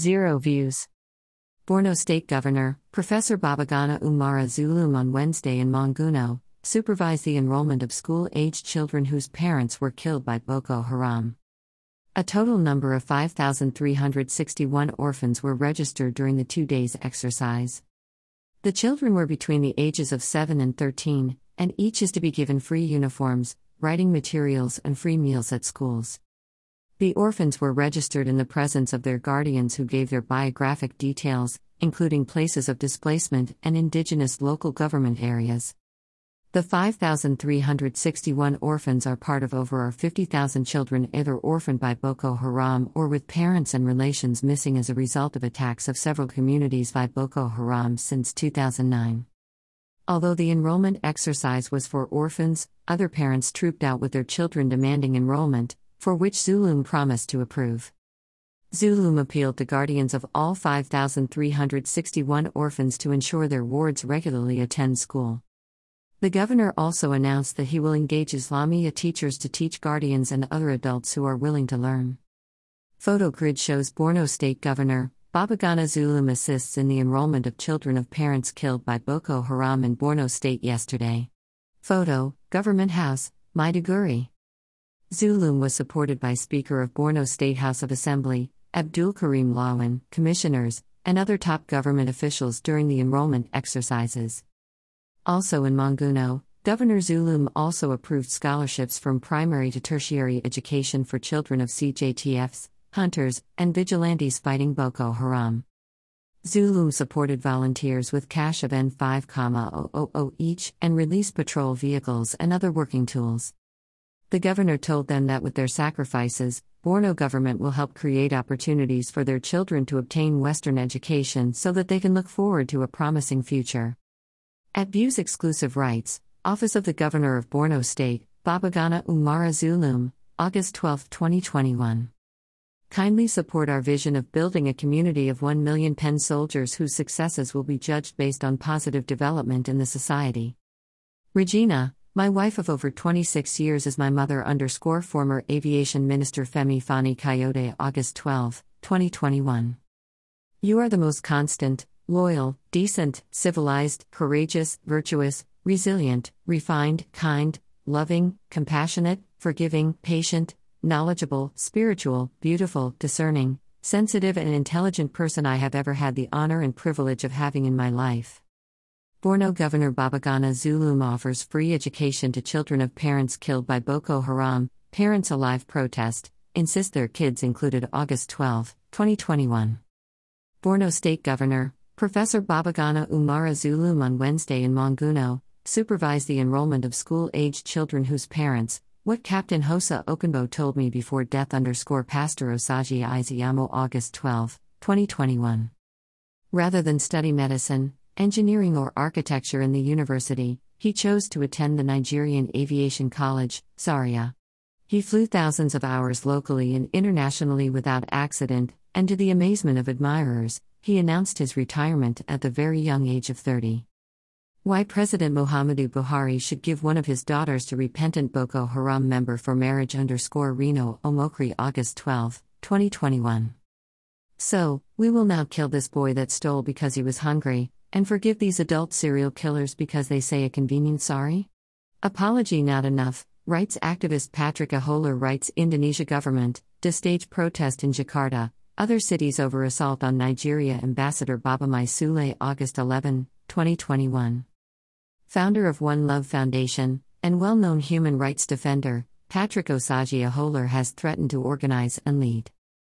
Zero views. Borno State Governor, Professor Babagana Umara Zulum on Wednesday in Monguno, supervised the enrollment of school aged children whose parents were killed by Boko Haram. A total number of 5,361 orphans were registered during the two days exercise. The children were between the ages of 7 and 13, and each is to be given free uniforms, writing materials, and free meals at schools. The orphans were registered in the presence of their guardians who gave their biographic details, including places of displacement and indigenous local government areas. The 5,361 orphans are part of over 50,000 children either orphaned by Boko Haram or with parents and relations missing as a result of attacks of several communities by Boko Haram since 2009. Although the enrollment exercise was for orphans, other parents trooped out with their children demanding enrollment, for which Zulum promised to approve. Zulum appealed to guardians of all 5,361 orphans to ensure their wards regularly attend school. The governor also announced that he will engage Islamia teachers to teach guardians and other adults who are willing to learn. Photo grid shows Borno State Governor Babagana Zulum assists in the enrollment of children of parents killed by Boko Haram in Borno State yesterday. Photo Government House, Maiduguri. Zulum was supported by Speaker of Borno State House of Assembly, Abdul Karim Lawan, commissioners, and other top government officials during the enrollment exercises. Also in Monguno, Governor Zulum also approved scholarships from primary to tertiary education for children of CJTFs, hunters, and vigilantes fighting Boko Haram. Zulum supported volunteers with cash of N5,000 each and released patrol vehicles and other working tools. The governor told them that with their sacrifices, Borno government will help create opportunities for their children to obtain Western education so that they can look forward to a promising future. At Views Exclusive Rights, Office of the Governor of Borno State, Babagana Umara Zulum, August 12, 2021. Kindly support our vision of building a community of 1 million pen soldiers whose successes will be judged based on positive development in the society. Regina, my wife of over 26 years is my mother underscore former aviation minister Femi Fani Kayode August 12, 2021. You are the most constant, loyal, decent, civilized, courageous, virtuous, resilient, refined, kind, loving, compassionate, forgiving, patient, knowledgeable, spiritual, beautiful, discerning, sensitive, and intelligent person I have ever had the honor and privilege of having in my life. Borno Governor Babagana Zulum offers free education to children of parents killed by Boko Haram. Parents Alive protest, insist their kids included August 12, 2021. Borno State Governor, Professor Babagana Umara Zulum on Wednesday in Monguno, supervised the enrollment of school aged children whose parents, what Captain Hosa Okunbo told me before death underscore Pastor Osagie Ize-Iyamu August 12, 2021. Rather than study medicine, engineering, or architecture in the university, he chose to attend the Nigerian Aviation College, Zaria. He flew thousands of hours locally and internationally without accident, and to the amazement of admirers, he announced his retirement at the very young age of 30. Why President Muhammadu Buhari should give one of his daughters to repentant Boko Haram member for marriage underscore Reno Omokri August 12, 2021. So, we will now kill this boy that stole because he was hungry, and forgive these adult serial killers because they say a convenient sorry? Apology not enough, rights activist Patrick Eholor writes Indonesia government, to stage protest in Jakarta, other cities over assault on Nigeria Ambassador Babamai Sule August 11, 2021. Founder of One Love Foundation, and well known human rights defender, Patrick Osagie Eholor has threatened to organize and lead